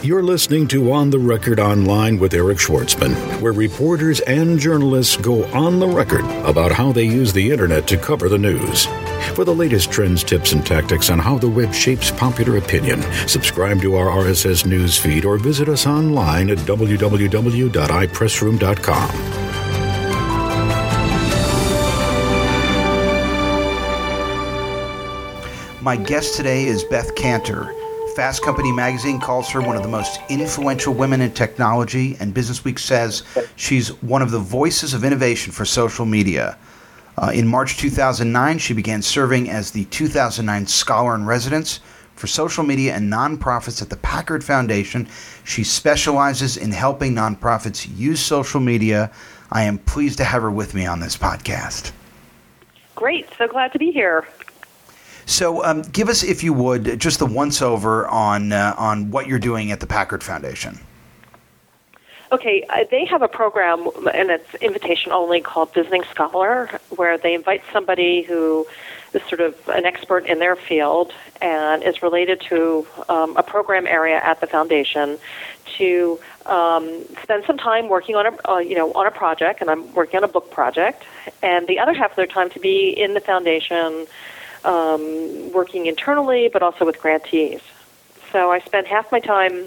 You're listening to On the Record Online with Eric Schwartzman, where reporters and journalists go on the record about how they use the internet to cover the news. For the latest trends, tips, and tactics on how the web shapes popular opinion, subscribe to our RSS news feed or visit us online at www.ipressroom.com. My guest today is Beth Kanter. Fast Company magazine calls her one of the most influential women in technology, and Business Week says she's one of the voices of innovation for social media. Uh, in March 2009, she began serving as the 2009 Scholar in Residence for social media and nonprofits at the Packard Foundation. She specializes in helping nonprofits use social media. I am pleased to have her with me on this podcast. Great. So glad to be here. So, um, give us, if you would, just the once over on uh, on what you're doing at the Packard Foundation. Okay, uh, they have a program, and it's invitation only, called Visiting Scholar, where they invite somebody who is sort of an expert in their field and is related to um, a program area at the foundation to um, spend some time working on a uh, you know on a project, and I'm working on a book project, and the other half of their time to be in the foundation um, working internally, but also with grantees. So I spend half my time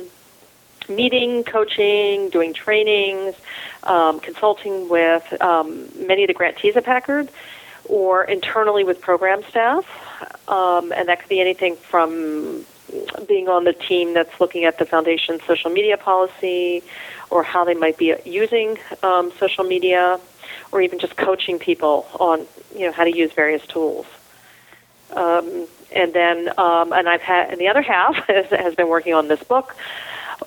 meeting, coaching, doing trainings, um, consulting with um, many of the grantees at Packard, or internally with program staff. Um, and that could be anything from being on the team that's looking at the foundation's social media policy, or how they might be using um, social media, or even just coaching people on you know how to use various tools. Um, and then, um, and I've had, and the other half has, has been working on this book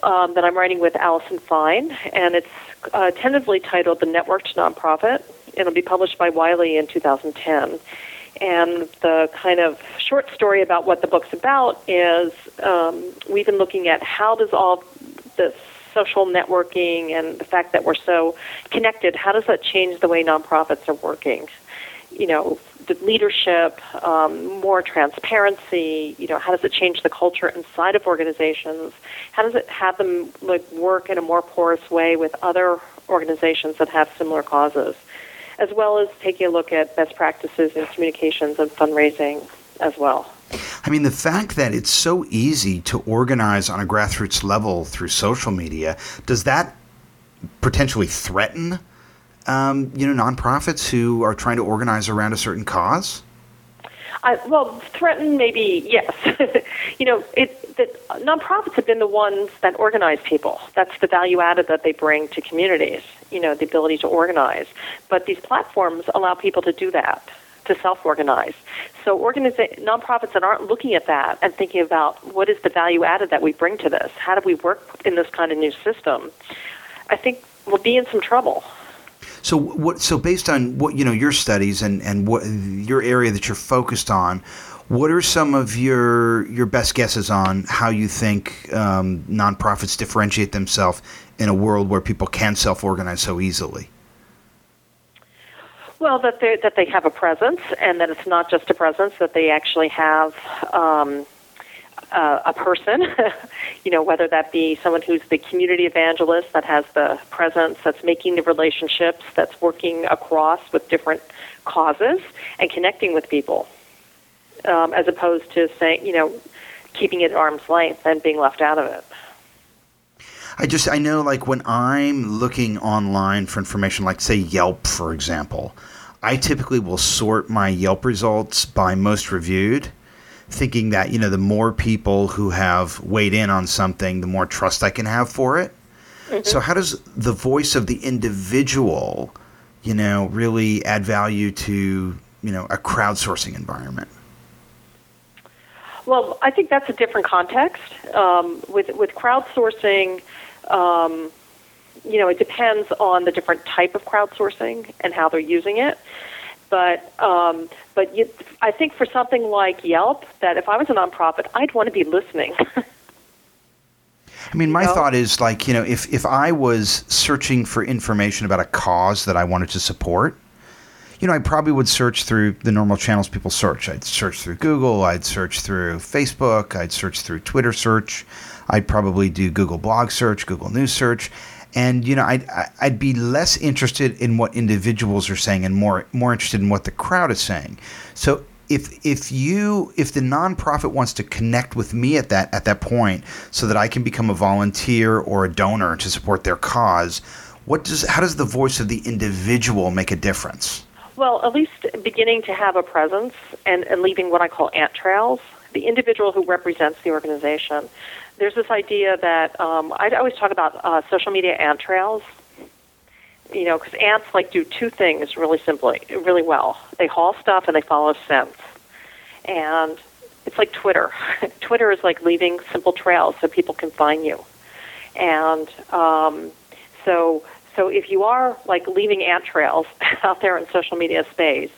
um, that I'm writing with Allison Fine, and it's uh, tentatively titled "The Networked Nonprofit." And it'll be published by Wiley in 2010. And the kind of short story about what the book's about is um, we've been looking at how does all this social networking and the fact that we're so connected, how does that change the way nonprofits are working? You know, the leadership, um, more transparency. You know, how does it change the culture inside of organizations? How does it have them like work in a more porous way with other organizations that have similar causes, as well as taking a look at best practices in communications and fundraising as well. I mean, the fact that it's so easy to organize on a grassroots level through social media, does that potentially threaten um, you know, nonprofits who are trying to organize around a certain cause? I, well, threaten maybe yes. you know, it, the, nonprofits have been the ones that organize people. That's the value added that they bring to communities. You know, the ability to organize. But these platforms allow people to do that, to self-organize. So, organiza- nonprofits that aren't looking at that and thinking about what is the value added that we bring to this, how do we work in this kind of new system, I think we'll be in some trouble. So what? So based on what you know, your studies and and what your area that you're focused on, what are some of your your best guesses on how you think um, nonprofits differentiate themselves in a world where people can self-organize so easily? Well, that they that they have a presence, and that it's not just a presence; that they actually have um, uh, a person, you know, whether that be someone who's the community evangelist that has the presence, that's making the relationships, that's working across with different causes and connecting with people, um, as opposed to saying, you know, keeping it at arm's length and being left out of it. I just I know like when I'm looking online for information, like say Yelp, for example, I typically will sort my Yelp results by most reviewed thinking that you know the more people who have weighed in on something, the more trust I can have for it. Mm-hmm. So how does the voice of the individual, you know, really add value to you know a crowdsourcing environment? Well, I think that's a different context. Um, with with crowdsourcing, um, you know, it depends on the different type of crowdsourcing and how they're using it. But um, but you, I think for something like Yelp, that if I was a nonprofit, I'd want to be listening. I mean, my you know? thought is like, you know, if, if I was searching for information about a cause that I wanted to support, you know, I probably would search through the normal channels people search. I'd search through Google, I'd search through Facebook, I'd search through Twitter search, I'd probably do Google blog search, Google News search, and you know, I'd I'd be less interested in what individuals are saying and more more interested in what the crowd is saying. So if if you if the nonprofit wants to connect with me at that at that point so that I can become a volunteer or a donor to support their cause, what does how does the voice of the individual make a difference? Well, at least beginning to have a presence and, and leaving what I call ant trails. The individual who represents the organization. There's this idea that um, I always talk about uh, social media ant trails. You know, because ants like do two things really simply, really well. They haul stuff and they follow scents. And it's like Twitter. Twitter is like leaving simple trails so people can find you. And um, so so if you are like leaving ant trails out there in social media space,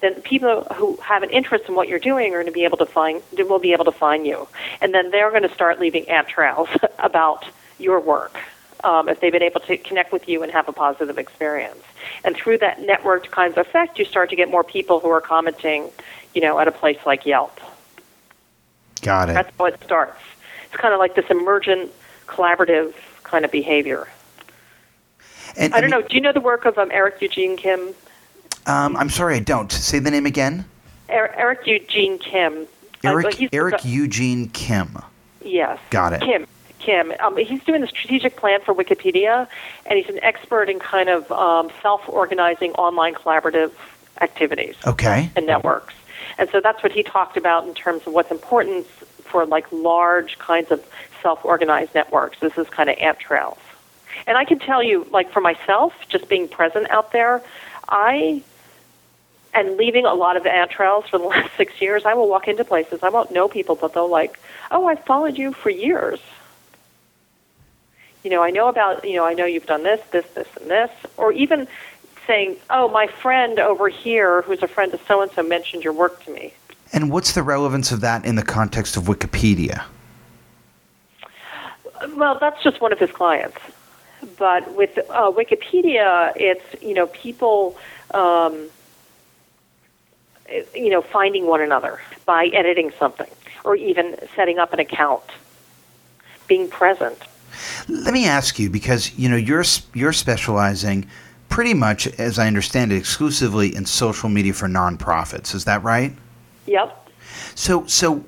then people who have an interest in what you're doing are going to be able to find will be able to find you, and then they're going to start leaving ant trails about your work um, if they've been able to connect with you and have a positive experience. And through that networked kind of effect, you start to get more people who are commenting, you know, at a place like Yelp. Got it. That's how it starts. It's kind of like this emergent, collaborative kind of behavior. And, I don't know. Do you know the work of um, Eric Eugene Kim? Um, I'm sorry, I don't. Say the name again. Er- Eric Eugene Kim. Eric uh, Eric Eugene Kim. Yes. Got it. Kim. Kim. Um, he's doing the strategic plan for Wikipedia, and he's an expert in kind of um, self-organizing online collaborative activities. Okay. And networks. And so that's what he talked about in terms of what's important for like large kinds of self-organized networks. This is kind of ant trails. And I can tell you, like for myself, just being present out there, I and leaving a lot of the ant trails for the last six years, I will walk into places I won't know people, but they'll like, oh, I've followed you for years. You know, I know about, you know, I know you've done this, this, this, and this, or even saying, oh, my friend over here, who's a friend of so and so, mentioned your work to me. And what's the relevance of that in the context of Wikipedia? Well, that's just one of his clients. But with uh, Wikipedia, it's you know people. Um, you know, finding one another by editing something or even setting up an account, being present. Let me ask you because you know you're you're specializing pretty much, as I understand it, exclusively in social media for nonprofits. Is that right? Yep. So so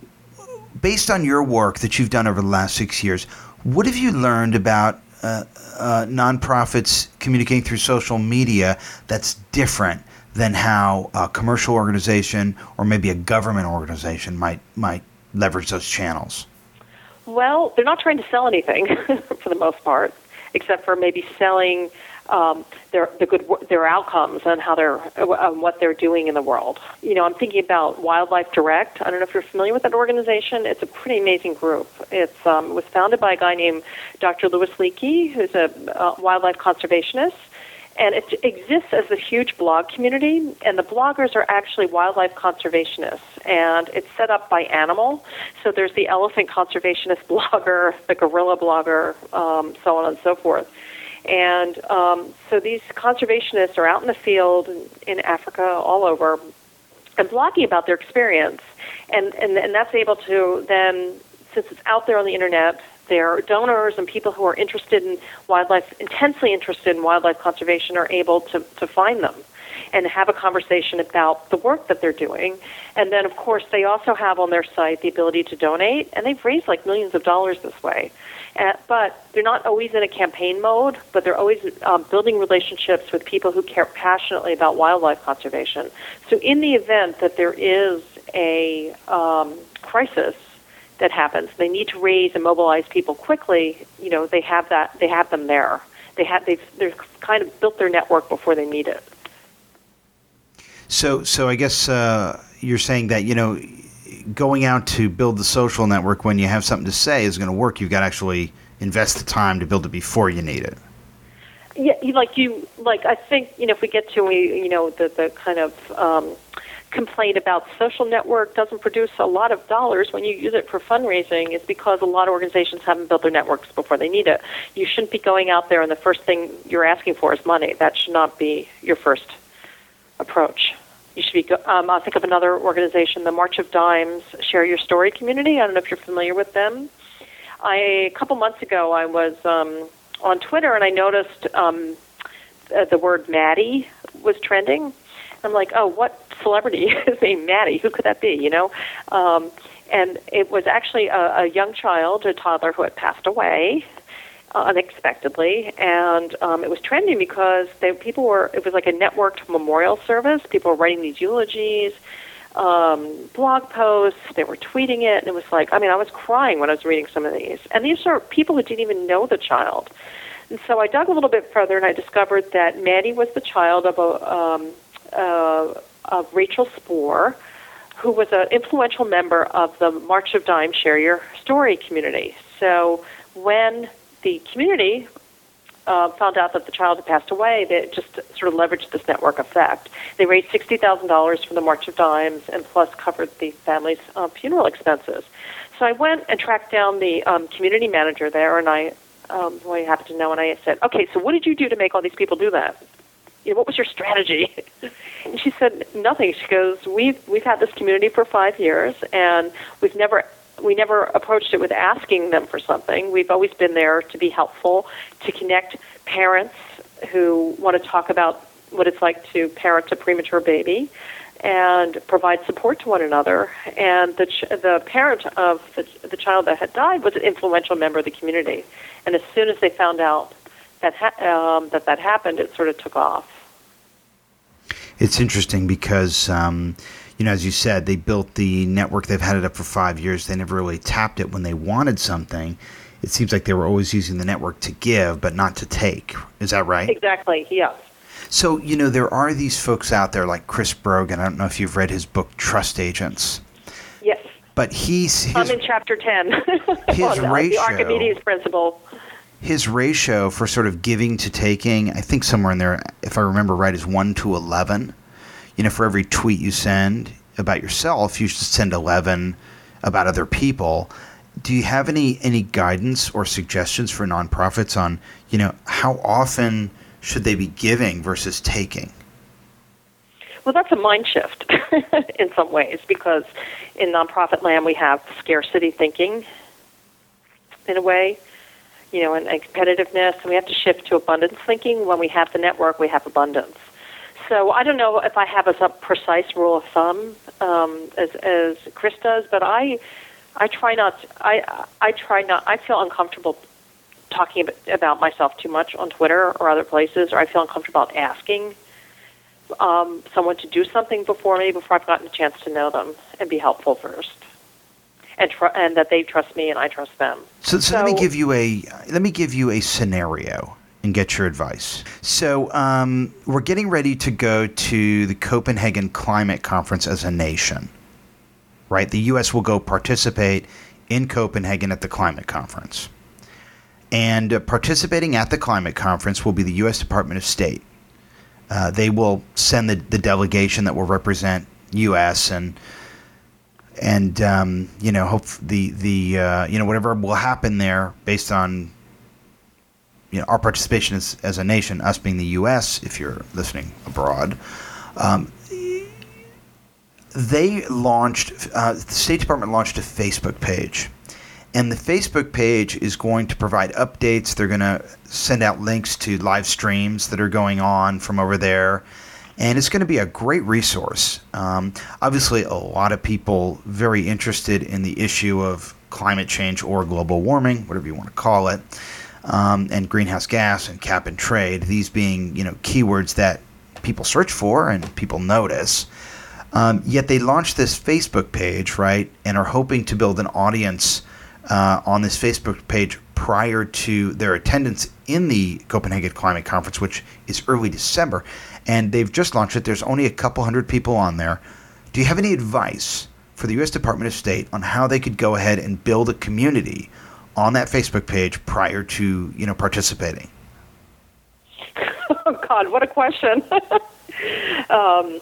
based on your work that you've done over the last six years, what have you learned about uh, uh, nonprofits communicating through social media that's different than how a commercial organization or maybe a government organization might might leverage those channels? Well, they're not trying to sell anything for the most part, except for maybe selling um, their the good their outcomes and how they're um, what they're doing in the world. You know, I'm thinking about Wildlife Direct. I don't know if you're familiar with that organization. It's a pretty amazing group. It's um, was founded by a guy named Dr. Louis Leakey, who's a uh, wildlife conservationist. And it exists as a huge blog community, and the bloggers are actually wildlife conservationists. And it's set up by animal. So there's the elephant conservationist blogger, the gorilla blogger, um, so on and so forth. And um, so these conservationists are out in the field in Africa, all over, and blogging about their experience. And, and, and that's able to then, since it's out there on the internet, their donors and people who are interested in wildlife, intensely interested in wildlife conservation, are able to, to find them and have a conversation about the work that they're doing. And then, of course, they also have on their site the ability to donate, and they've raised like millions of dollars this way. Uh, but they're not always in a campaign mode, but they're always um, building relationships with people who care passionately about wildlife conservation. So, in the event that there is a um, crisis that happens, they need to raise and mobilize people quickly. You know, they have that. They have them there. They have. They've. They've kind of built their network before they need it. So, so I guess uh, you're saying that you know going out to build the social network when you have something to say is going to work. You've got to actually invest the time to build it before you need it. Yeah, like you, like I think you know if we get to we you know the the kind of um, complaint about social network doesn't produce a lot of dollars when you use it for fundraising is because a lot of organizations haven't built their networks before they need it. You shouldn't be going out there and the first thing you're asking for is money. That should not be your first approach. You should be. Um, I'll think of another organization, the March of Dimes Share Your Story Community. I don't know if you're familiar with them. I a couple months ago I was um, on Twitter and I noticed um, uh, the word Maddie was trending. I'm like, oh, what celebrity is named Maddie? Who could that be? You know, um, and it was actually a, a young child, a toddler who had passed away uh, unexpectedly, and um, it was trending because they, people were. It was like a networked memorial service. People were writing these eulogies, um, blog posts. They were tweeting it, and it was like, I mean, I was crying when I was reading some of these. And these are people who didn't even know the child. And so I dug a little bit further, and I discovered that Maddie was the child of a um, uh, of Rachel Spoor, who was an influential member of the March of Dimes Share Your Story community. So when the community uh, found out that the child had passed away, they just sort of leveraged this network effect. They raised sixty thousand dollars for the March of Dimes, and plus covered the family's uh, funeral expenses. So I went and tracked down the um, community manager there, and I, um, who I happened to know, and I said, "Okay, so what did you do to make all these people do that? What was your strategy?" and she said, "Nothing." She goes, "We've we've had this community for five years, and we've never we never approached it with asking them for something. We've always been there to be helpful, to connect parents who want to talk about what it's like to parent a premature baby and provide support to one another. And the ch- the parent of the, the child that had died was an influential member of the community. And as soon as they found out that ha- um, that that happened, it sort of took off. It's interesting because um, you know, as you said, they built the network. They've had it up for five years. They never really tapped it when they wanted something. It seems like they were always using the network to give, but not to take. Is that right? Exactly. Yes. So you know, there are these folks out there like Chris Brogan. I don't know if you've read his book Trust Agents. Yes. But he's his, I'm in chapter ten. his oh, ratio, the Archimedes principle. His ratio for sort of giving to taking, I think somewhere in there, if I remember right, is one to eleven you know, for every tweet you send about yourself, you should send 11 about other people. Do you have any any guidance or suggestions for nonprofits on, you know, how often should they be giving versus taking? Well, that's a mind shift in some ways because in nonprofit land we have scarcity thinking in a way, you know, and, and competitiveness, and we have to shift to abundance thinking. When we have the network, we have abundance so I don't know if I have a precise rule of thumb um, as as Chris does, but I I try not I I try not I feel uncomfortable talking about myself too much on Twitter or other places, or I feel uncomfortable about asking um, someone to do something before me before I've gotten a chance to know them and be helpful first. And, tr- and that they trust me and I trust them. So, so, so let me give you a let me give you a scenario and get your advice. So, um, we're getting ready to go to the Copenhagen Climate Conference as a nation, right? The U.S. will go participate in Copenhagen at the climate conference. And uh, participating at the climate conference will be the U.S. Department of State. Uh, they will send the, the delegation that will represent U.S. and and um, you know hope the the uh, you know whatever will happen there based on you know, our participation as, as a nation, us being the U.S., if you're listening abroad, um, they launched, uh, the State Department launched a Facebook page. And the Facebook page is going to provide updates. They're going to send out links to live streams that are going on from over there. And it's going to be a great resource. Um, obviously, a lot of people very interested in the issue of climate change or global warming, whatever you want to call it um, and greenhouse gas and cap and trade, these being you know keywords that people search for and people notice. Um, yet they launched this Facebook page, right, and are hoping to build an audience uh, on this Facebook page prior to their attendance in the Copenhagen Climate Conference, which is early December. And they've just launched it. There's only a couple hundred people on there. Do you have any advice for the U.S. Department of State on how they could go ahead and build a community on that Facebook page prior to you know participating? Oh God, what a question! um,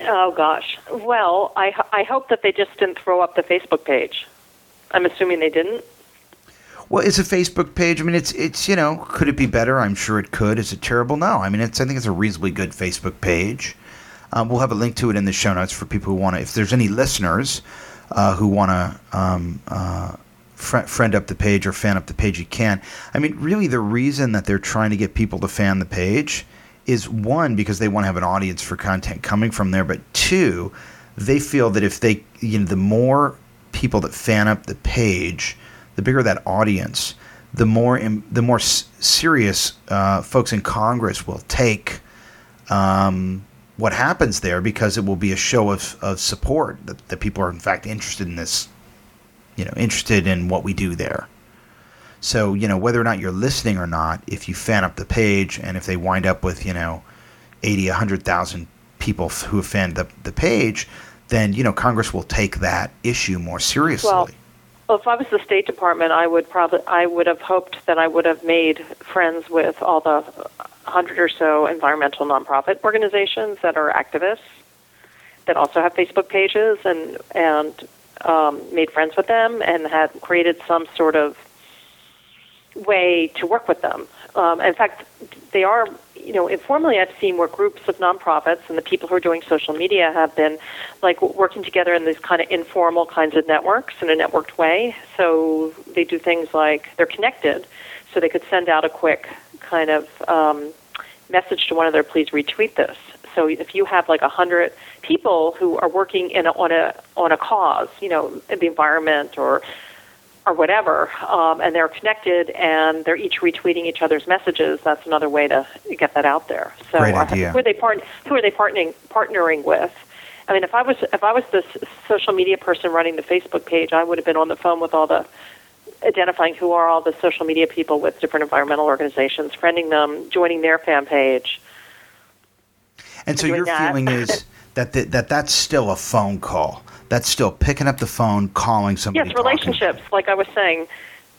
oh gosh. Well, I I hope that they just didn't throw up the Facebook page. I'm assuming they didn't. Well, it's a Facebook page. I mean, it's it's you know, could it be better? I'm sure it could. Is it terrible? No. I mean, it's I think it's a reasonably good Facebook page. Um, we'll have a link to it in the show notes for people who want to. If there's any listeners uh, who want to um, uh, fr- friend up the page or fan up the page, you can. I mean, really, the reason that they're trying to get people to fan the page is one because they want to have an audience for content coming from there, but two, they feel that if they, you know, the more people that fan up the page, the bigger that audience, the more Im- the more s- serious uh, folks in Congress will take um, what happens there because it will be a show of, of support that, that people are in fact interested in this, you know, interested in what we do there. So, you know, whether or not you're listening or not, if you fan up the page and if they wind up with, you know, 80, 100,000 people f- who have fanned the, the page, then, you know, Congress will take that issue more seriously. Well, well, if I was the State Department, I would probably I would have hoped that I would have made friends with all the hundred or so environmental nonprofit organizations that are activists that also have Facebook pages and and um, made friends with them and had created some sort of way to work with them. Um, in fact, they are, you know, informally I've seen where groups of nonprofits and the people who are doing social media have been like working together in these kind of informal kinds of networks in a networked way. So they do things like they're connected, so they could send out a quick kind of um, message to one another, please retweet this. So if you have like a hundred people who are working in a, on a on a cause, you know, the environment or or whatever, um, and they're connected and they're each retweeting each other's messages. That's another way to get that out there. So, Great uh, idea. who are they part- Who are they partnering partnering with? I mean, if I was if I was the social media person running the Facebook page, I would have been on the phone with all the identifying who are all the social media people with different environmental organizations, friending them, joining their fan page. And so your that. feeling is that, that that that's still a phone call. That's still picking up the phone, calling somebody. Yes, talking. relationships, like I was saying,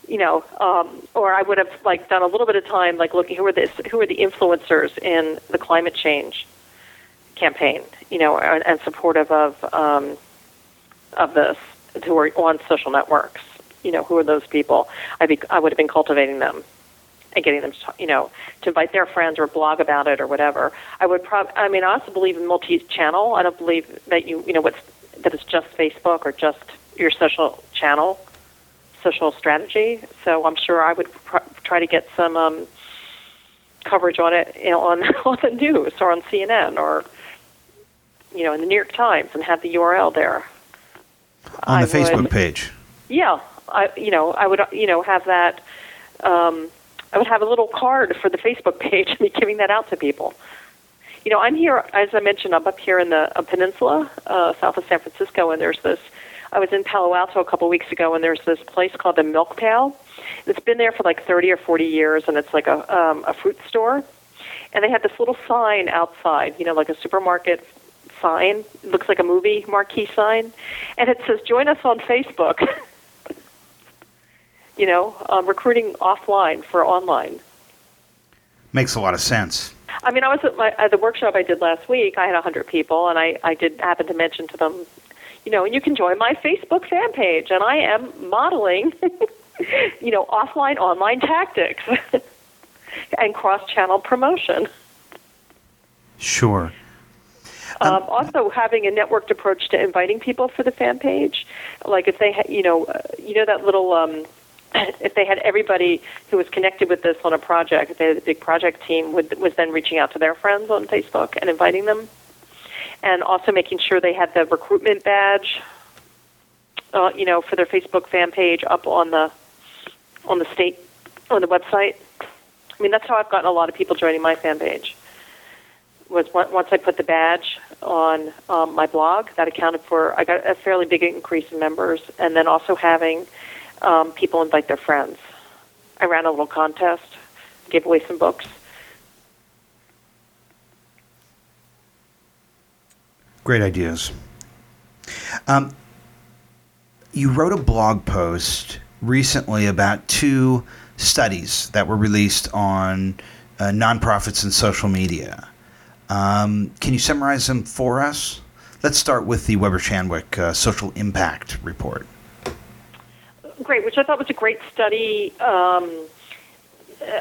you know, um, or I would have like done a little bit of time, like looking who are the who are the influencers in the climate change campaign, you know, and, and supportive of um, of this, who are on social networks. You know, who are those people? I be, I would have been cultivating them and getting them, to, talk- you know, to invite their friends or blog about it or whatever. I would prob. I mean, I also believe in multi-channel. I don't believe that you, you know, what's that it's just Facebook or just your social channel, social strategy. So I'm sure I would pr- try to get some um, coverage on it you know, on on the news or on CNN or you know in the New York Times and have the URL there. on I the Facebook would- page. Yeah, I you know I would you know have that. Um, I would have a little card for the Facebook page and be giving that out to people. You know, I'm here as I mentioned. I'm up here in the uh, peninsula, uh, south of San Francisco, and there's this. I was in Palo Alto a couple weeks ago, and there's this place called the Milk Pail. It's been there for like 30 or 40 years, and it's like a um, a fruit store. And they had this little sign outside, you know, like a supermarket sign. It looks like a movie marquee sign, and it says, "Join us on Facebook." you know, um, recruiting offline for online. Makes a lot of sense. I mean, I was at, my, at the workshop I did last week. I had 100 people, and I, I did happen to mention to them, you know, and you can join my Facebook fan page, and I am modeling, you know, offline online tactics and cross-channel promotion. Sure. Um, also, having a networked approach to inviting people for the fan page, like if they, ha- you know, uh, you know that little, um, if they had everybody who was connected with this on a project, if they had a big project team, would, was then reaching out to their friends on Facebook and inviting them, and also making sure they had the recruitment badge, uh, you know, for their Facebook fan page up on the, on the state, on the website. I mean, that's how I've gotten a lot of people joining my fan page was once I put the badge on um, my blog, that accounted for I got a fairly big increase in members, and then also having um, people invite their friends. I ran a little contest, gave away some books. Great ideas. Um, you wrote a blog post recently about two studies that were released on uh, nonprofits and social media. Um, can you summarize them for us? Let's start with the Weber Shandwick uh, Social Impact Report. Great, which I thought was a great study. Um,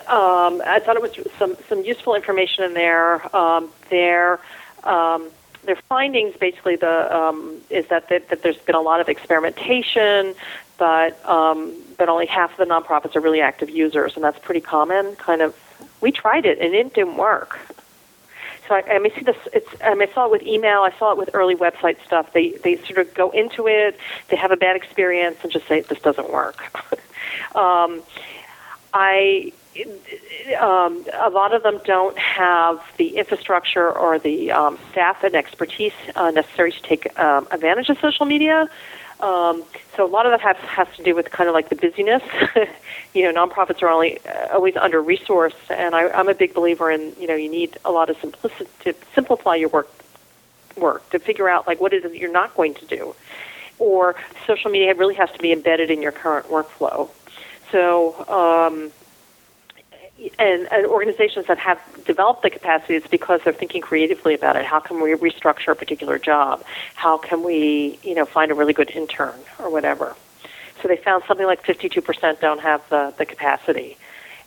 um, I thought it was some some useful information in there. Um, their um, their findings basically the um, is that, that that there's been a lot of experimentation, but um, but only half of the nonprofits are really active users, and that's pretty common. Kind of, we tried it and it didn't work. So I, I see this. It's mean, I saw it with email. I saw it with early website stuff. They they sort of go into it. They have a bad experience and just say this doesn't work. um, I um, a lot of them don't have the infrastructure or the um, staff and expertise uh, necessary to take um, advantage of social media. Um, so a lot of that has, has to do with kind of like the busyness. you know, nonprofits are only uh, always under resourced, and I, I'm a big believer in you know you need a lot of simplicity to simplify your work work to figure out like what is it that you're not going to do, or social media really has to be embedded in your current workflow. So um, and, and, organizations that have developed the capacity is because they're thinking creatively about it. How can we restructure a particular job? How can we, you know, find a really good intern or whatever? So they found something like 52% don't have the, the capacity.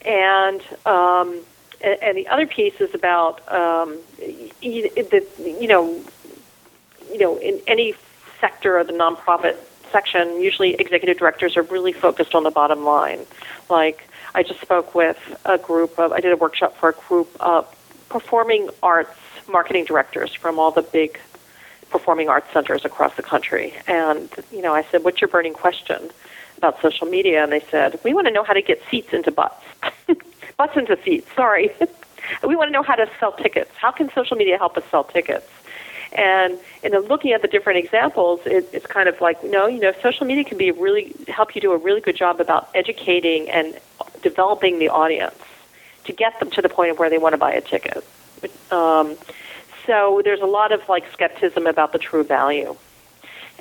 And, um, and, and the other piece is about, um, you, the, you know, you know, in any sector of the nonprofit section, usually executive directors are really focused on the bottom line. Like, I just spoke with a group of, I did a workshop for a group of performing arts marketing directors from all the big performing arts centers across the country. And, you know, I said, what's your burning question about social media? And they said, we want to know how to get seats into butts. butts into seats, sorry. we want to know how to sell tickets. How can social media help us sell tickets? And in looking at the different examples, it, it's kind of like, no, you know, social media can be really help you do a really good job about educating and developing the audience to get them to the point of where they want to buy a ticket. Um, so there's a lot of like skepticism about the true value.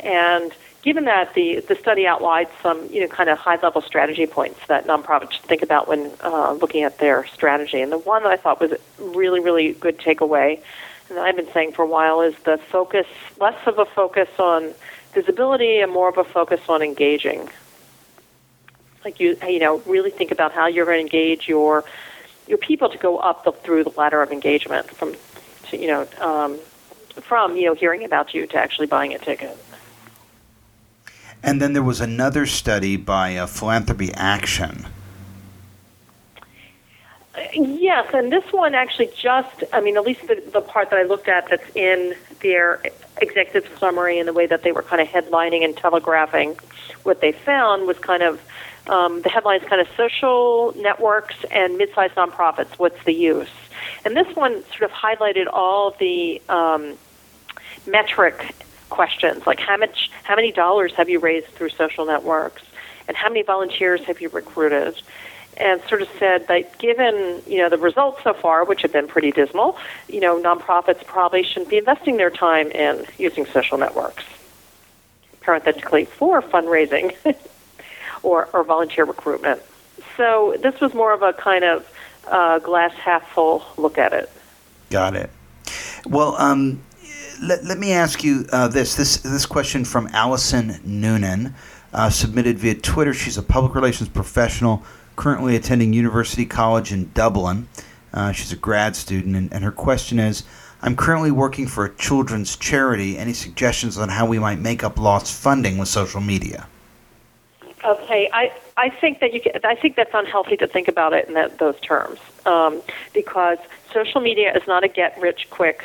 And given that the, the study outlined some you know kind of high level strategy points that nonprofits should think about when uh, looking at their strategy, and the one that I thought was really really good takeaway, and I've been saying for a while, is the focus less of a focus on visibility and more of a focus on engaging like you you know really think about how you're going to engage your your people to go up the, through the ladder of engagement from to, you know um, from you know hearing about you to actually buying a ticket. And then there was another study by uh, Philanthropy Action. Yes, and this one actually just, I mean, at least the, the part that I looked at that's in their executive summary and the way that they were kind of headlining and telegraphing what they found was kind of um, the headlines kind of social networks and mid-sized nonprofits. What's the use? And this one sort of highlighted all the um, metric questions, like how much, how many dollars have you raised through social networks, and how many volunteers have you recruited, and sort of said that given you know the results so far, which have been pretty dismal, you know nonprofits probably shouldn't be investing their time in using social networks. Parenthetically, for fundraising. or, or volunteer recruitment. So this was more of a kind of uh, glass half full look at it. Got it. Well, um, let, let me ask you uh, this. This this question from Allison Noonan, uh, submitted via Twitter. She's a public relations professional currently attending University College in Dublin. Uh, she's a grad student, and, and her question is I'm currently working for a children's charity. Any suggestions on how we might make up lost funding with social media? Okay, I I think that you can, I think that's unhealthy to think about it in that, those terms um, because social media is not a get rich quick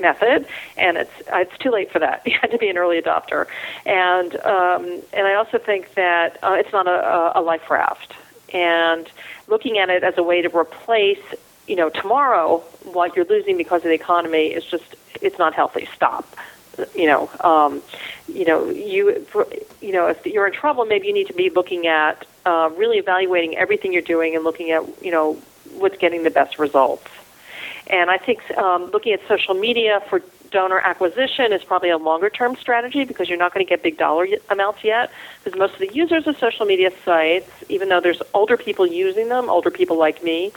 method, and it's it's too late for that. You had to be an early adopter, and um, and I also think that uh, it's not a, a life raft, and looking at it as a way to replace you know tomorrow what you're losing because of the economy is just it's not healthy. Stop you know, um, you know, you, you know, if you're in trouble, maybe you need to be looking at uh, really evaluating everything you're doing and looking at, you know, what's getting the best results. And I think um, looking at social media for donor acquisition is probably a longer term strategy because you're not going to get big dollar amounts yet. Because most of the users of social media sites, even though there's older people using them, older people like me,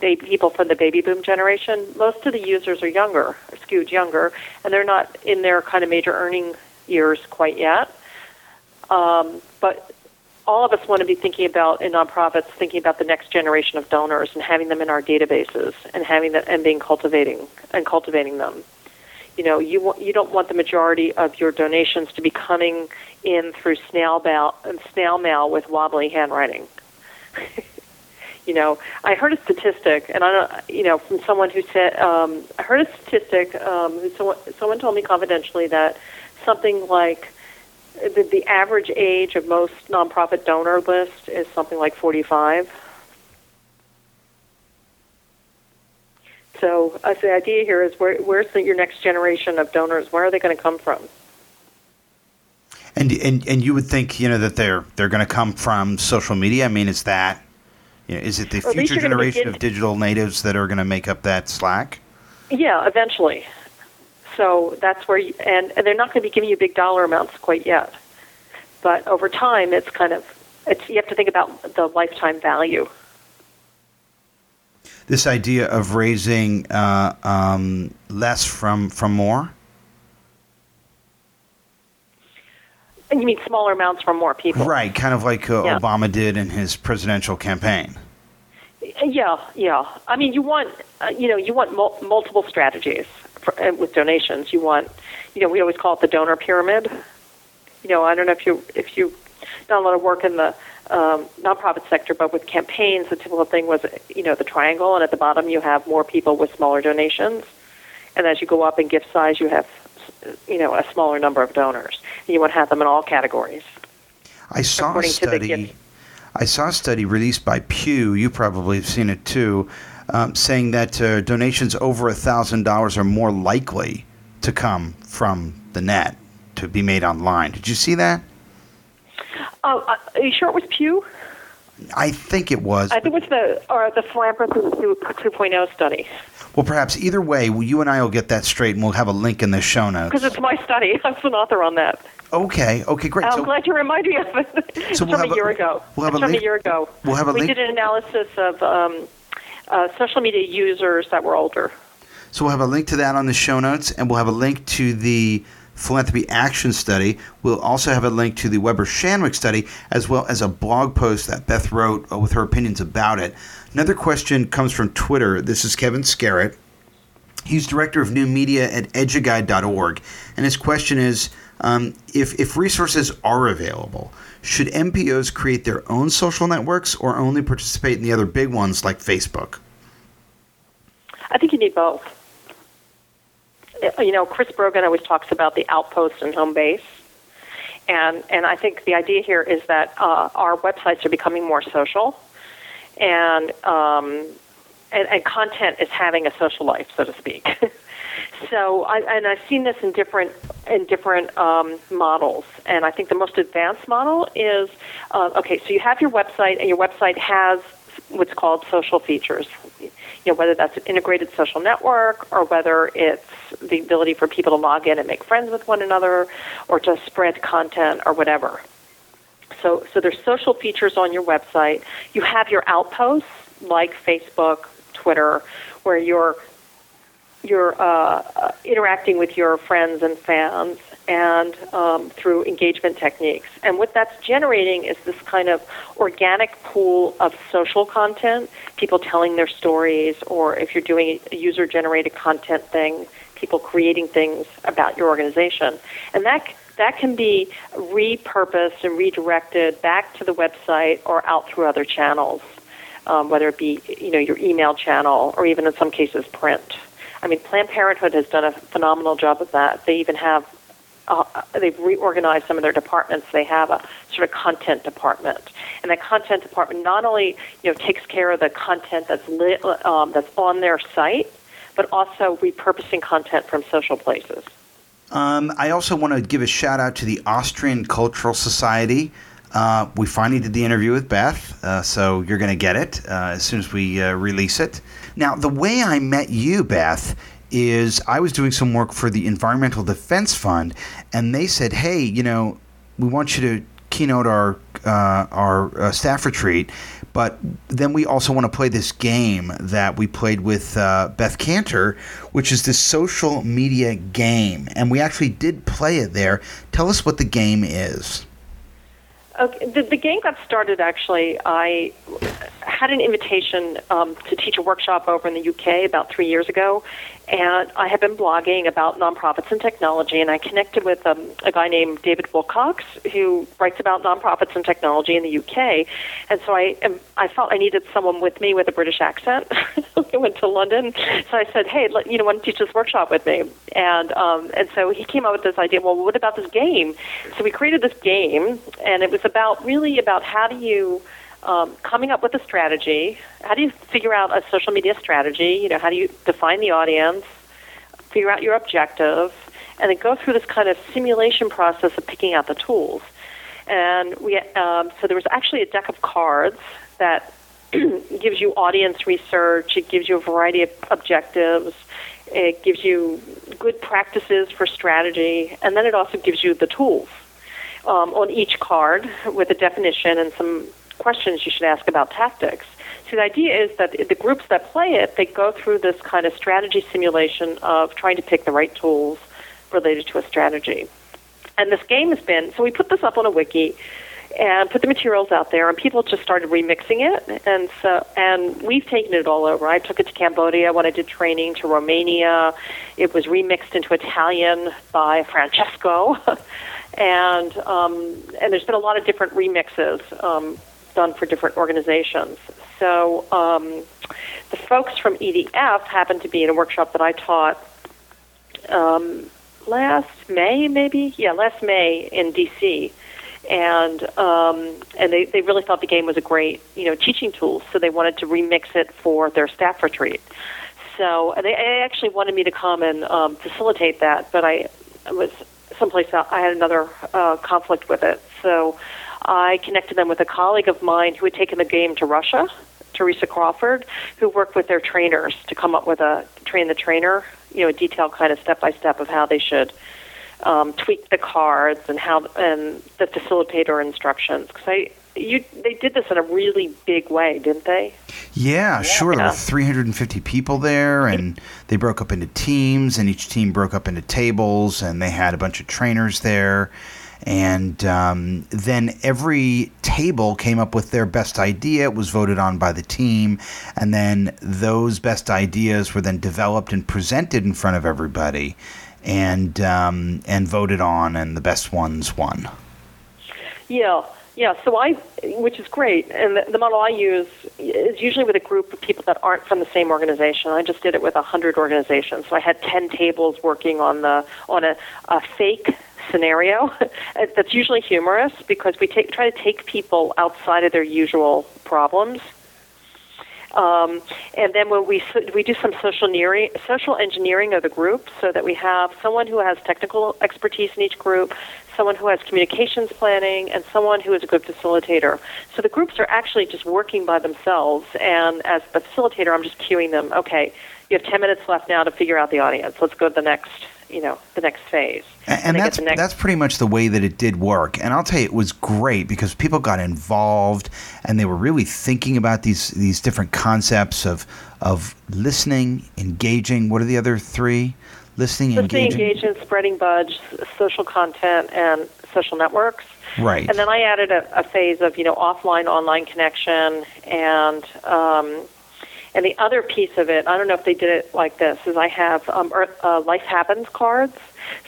people from the baby boom generation, most of the users are younger, are skewed younger, and they're not in their kind of major earning years quite yet. Um, but all of us want to be thinking about in nonprofits, thinking about the next generation of donors and having them in our databases and having them and being cultivating and cultivating them. You know, you want, you don't want the majority of your donations to be coming in through snail mail, snail mail with wobbly handwriting. you know, I heard a statistic, and I don't, you know, from someone who said, um, I heard a statistic. Um, who someone, someone told me confidentially that something like the, the average age of most nonprofit donor list is something like 45. So uh, the idea here is where, where's the, your next generation of donors? Where are they going to come from? And, and and you would think you know that they're they're going to come from social media. I mean, is that you know, is it the future generation of digital natives that are going to make up that slack? Yeah, eventually. So that's where, you, and, and they're not going to be giving you big dollar amounts quite yet. But over time, it's kind of, it's, you have to think about the lifetime value. This idea of raising uh, um, less from, from more? And you mean smaller amounts from more people? Right, kind of like uh, yeah. Obama did in his presidential campaign. Yeah, yeah. I mean, you want, uh, you know, you want mul- multiple strategies for, uh, with donations. You want, you know, we always call it the donor pyramid. You know, I don't know if you if you done a lot of work in the um, nonprofit sector, but with campaigns, the typical thing was, you know, the triangle, and at the bottom you have more people with smaller donations, and as you go up in gift size, you have, you know, a smaller number of donors. And you want to have them in all categories. I saw a study. I saw a study released by Pew. You probably have seen it too um, saying that uh, donations over $1,000 are more likely to come from the net to be made online. Did you see that? Oh, uh, are you sure it was Pew? I think it was. I think it was the or the Philanthropy 2.0 study. Well, perhaps either way, you and I will get that straight, and we'll have a link in the show notes. Because it's my study. I was an author on that. Okay. Okay. Great. I'm so, glad you reminded me of it. So we'll from a year a, ago. We'll have it's a from link, a year ago. We'll have a we link. did an analysis of um, uh, social media users that were older. So we'll have a link to that on the show notes, and we'll have a link to the Philanthropy Action Study. We'll also have a link to the Weber Shandwick study, as well as a blog post that Beth wrote uh, with her opinions about it. Another question comes from Twitter. This is Kevin Scarrett. He's director of new media at eduguide.org. And his question is um, if, if resources are available, should NPOs create their own social networks or only participate in the other big ones like Facebook? I think you need both. You know, Chris Brogan always talks about the outpost and home base. And, and I think the idea here is that uh, our websites are becoming more social, and, um, and, and content is having a social life, so to speak. So, I, and I've seen this in different in different um, models, and I think the most advanced model is uh, okay. So you have your website, and your website has what's called social features. You know, whether that's an integrated social network or whether it's the ability for people to log in and make friends with one another, or to spread content or whatever. So, so there's social features on your website. You have your outposts like Facebook, Twitter, where you're you're uh, uh, interacting with your friends and fans and um, through engagement techniques. And what that's generating is this kind of organic pool of social content, people telling their stories, or if you're doing a user generated content thing, people creating things about your organization. And that that can be repurposed and redirected back to the website or out through other channels, um, whether it be you know your email channel or even in some cases print. I mean, Planned Parenthood has done a phenomenal job of that. They even have uh, they've reorganized some of their departments. They have a sort of content department, and that content department not only you know takes care of the content that's um, that's on their site, but also repurposing content from social places. Um, I also want to give a shout out to the Austrian Cultural Society. Uh, we finally did the interview with Beth, uh, so you're going to get it uh, as soon as we uh, release it. Now, the way I met you, Beth, is I was doing some work for the Environmental Defense Fund, and they said, "Hey, you know, we want you to keynote our uh, our uh, staff retreat, but then we also want to play this game that we played with uh, Beth Kanter, which is this social media game, and we actually did play it there. Tell us what the game is." Okay, the, the game got started actually. I had an invitation um, to teach a workshop over in the UK about three years ago, and I had been blogging about nonprofits and technology, and I connected with um, a guy named David Wilcox who writes about nonprofits and technology in the UK, and so I I felt I needed someone with me with a British accent. I went to London, so I said, hey, let, you know, want to teach this workshop with me? And um, and so he came up with this idea. Well, what about this game? So we created this game, and it was about really about how do you um, coming up with a strategy. How do you figure out a social media strategy? You know, how do you define the audience, figure out your objective, and then go through this kind of simulation process of picking out the tools. And we, um, so there was actually a deck of cards that gives you audience research. It gives you a variety of objectives. It gives you good practices for strategy, and then it also gives you the tools um, on each card with a definition and some questions you should ask about tactics. So the idea is that the groups that play it, they go through this kind of strategy simulation of trying to pick the right tools related to a strategy. And this game has been so we put this up on a wiki and put the materials out there and people just started remixing it and so and we've taken it all over. I took it to Cambodia when I did training to Romania. It was remixed into Italian by Francesco. and um, and there's been a lot of different remixes um, done for different organizations. So um, the folks from EDF happened to be in a workshop that I taught um, last May, maybe yeah, last May in DC, and um, and they they really thought the game was a great you know teaching tool, so they wanted to remix it for their staff retreat. So they, they actually wanted me to come and um, facilitate that, but I was someplace else. I had another uh, conflict with it, so I connected them with a colleague of mine who had taken the game to Russia, Teresa Crawford, who worked with their trainers to come up with a train the trainer, you know, a detailed kind of step by step of how they should um, tweak the cards and how and the facilitator instructions. Because I, you, they did this in a really big way, didn't they? Yeah, yeah. sure. There were 350 people there, and they broke up into teams, and each team broke up into tables, and they had a bunch of trainers there and um, then every table came up with their best idea. It was voted on by the team, and then those best ideas were then developed and presented in front of everybody, and um, and voted on, and the best ones won. Yeah, yeah. So I, which is great, and the, the model I use is usually with a group of people that aren't from the same organization. I just did it with a hundred organizations, so I had ten tables working on the on a, a fake scenario that's usually humorous because we take, try to take people outside of their usual problems. Um, and then when we we do some social engineering, social engineering of the group, so that we have someone who has technical expertise in each group, someone who has communications planning, and someone who is a good facilitator. So the groups are actually just working by themselves, and as the facilitator, I'm just cueing them. Okay, you have 10 minutes left now to figure out the audience. Let's go to the next you know the next phase. And, and that's next- that's pretty much the way that it did work. And I'll tell you, it was great because people got involved and they were really thinking about these these different concepts of of listening, engaging. What are the other three? Listening, listening, engaging, engaging, spreading buzz, social content, and social networks. Right. And then I added a, a phase of you know offline, online connection, and um, and the other piece of it, I don't know if they did it like this, is I have um, uh, life happens cards.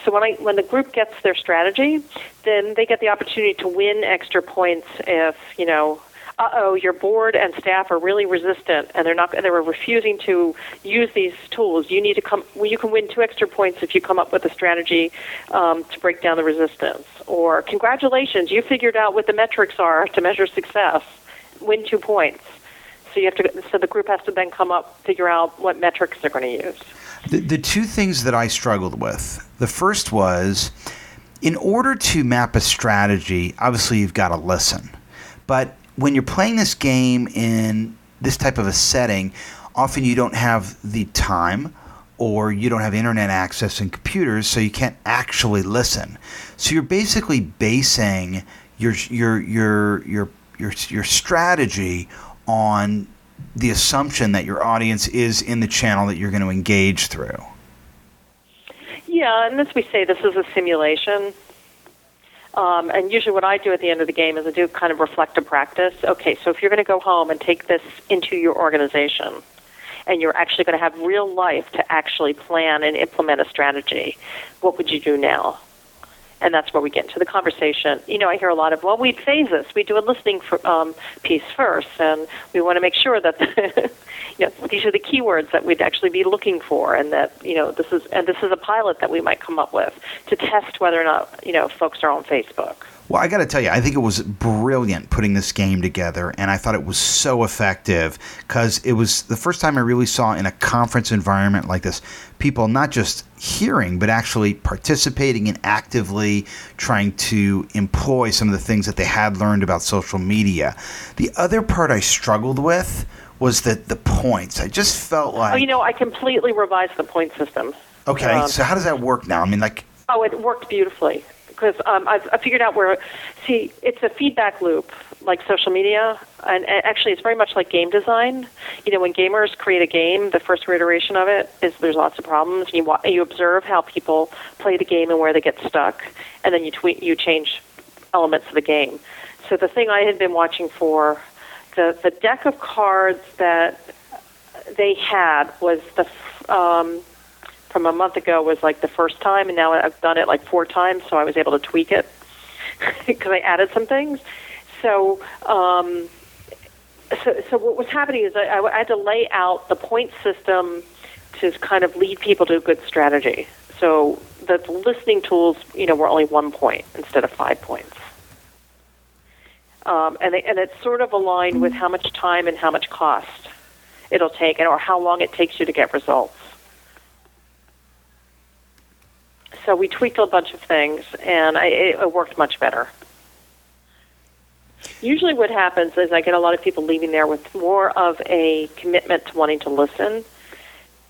So when I when the group gets their strategy, then they get the opportunity to win extra points if you know uh oh, your board and staff are really resistant and they're not they were refusing to use these tools. You need to come. Well, you can win two extra points if you come up with a strategy um, to break down the resistance. Or congratulations, you figured out what the metrics are to measure success. Win two points. So you have to. So the group has to then come up, figure out what metrics they're going to use. The, the two things that I struggled with. The first was, in order to map a strategy, obviously you've got to listen. But when you're playing this game in this type of a setting, often you don't have the time or you don't have internet access and computers, so you can't actually listen. So you're basically basing your your your your your, your strategy on the assumption that your audience is in the channel that you're going to engage through. Yeah, and as we say, this is a simulation. Um, and usually, what I do at the end of the game is I do kind of reflective practice. Okay, so if you're going to go home and take this into your organization, and you're actually going to have real life to actually plan and implement a strategy, what would you do now? And that's where we get into the conversation. You know, I hear a lot of, well, we'd phase this. We do a listening for, um, piece first, and we want to make sure that the, you know these are the keywords that we'd actually be looking for, and that you know this is and this is a pilot that we might come up with to test whether or not you know folks are on Facebook. Well, I got to tell you, I think it was brilliant putting this game together, and I thought it was so effective because it was the first time I really saw in a conference environment like this people not just hearing, but actually participating and actively trying to employ some of the things that they had learned about social media. The other part I struggled with was that the points. I just felt like. Oh, you know, I completely revised the point system. Okay, um, so how does that work now? I mean, like. Oh, it worked beautifully because um, I've, I figured out where. See, it's a feedback loop like social media, and, and actually, it's very much like game design. You know, when gamers create a game, the first iteration of it is there's lots of problems. You you observe how people play the game and where they get stuck, and then you tweet you change elements of the game. So the thing I had been watching for the the deck of cards that they had was the um, from a month ago was like the first time, and now I've done it like four times, so I was able to tweak it because I added some things. So, um, so, so what was happening is I, I had to lay out the point system to kind of lead people to a good strategy. So the listening tools, you know, were only one point instead of five points. Um, and, they, and it's sort of aligned with how much time and how much cost it'll take, and or how long it takes you to get results. So we tweaked a bunch of things, and I, it, worked much better. Usually, what happens is I get a lot of people leaving there with more of a commitment to wanting to listen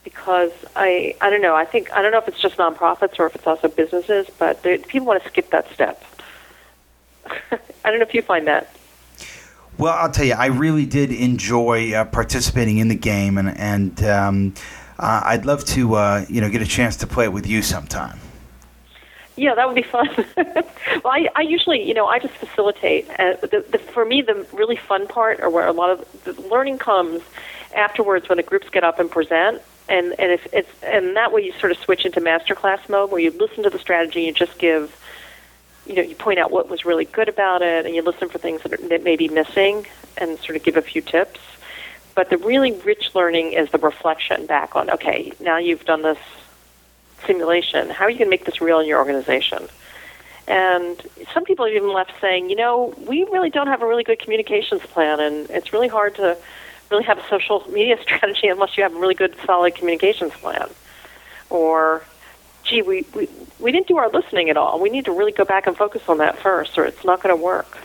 because I I don't know I think I don't know if it's just nonprofits or if it's also businesses, but people want to skip that step. I don't know if you find that. Well, I'll tell you, I really did enjoy uh, participating in the game, and and um, uh, I'd love to uh, you know get a chance to play it with you sometime. Yeah, that would be fun. well, I, I usually, you know, I just facilitate. Uh, the, the, for me, the really fun part, or where a lot of the learning comes afterwards, when the groups get up and present, and and if it's and that way you sort of switch into masterclass mode, where you listen to the strategy, you just give you know, you point out what was really good about it, and you listen for things that, are, that may be missing, and sort of give a few tips. But the really rich learning is the reflection back on, okay, now you've done this simulation. How are you going to make this real in your organization? And some people have even left saying, you know, we really don't have a really good communications plan, and it's really hard to really have a social media strategy unless you have a really good, solid communications plan. Or gee, we, we, we didn't do our listening at all. We need to really go back and focus on that first, or it's not going to work.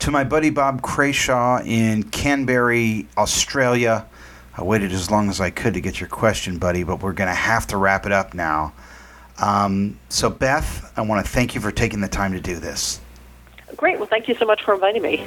To my buddy Bob Crashaw in Canberra, Australia, I waited as long as I could to get your question, buddy, but we're going to have to wrap it up now. Um, so, Beth, I want to thank you for taking the time to do this. Great. Well, thank you so much for inviting me.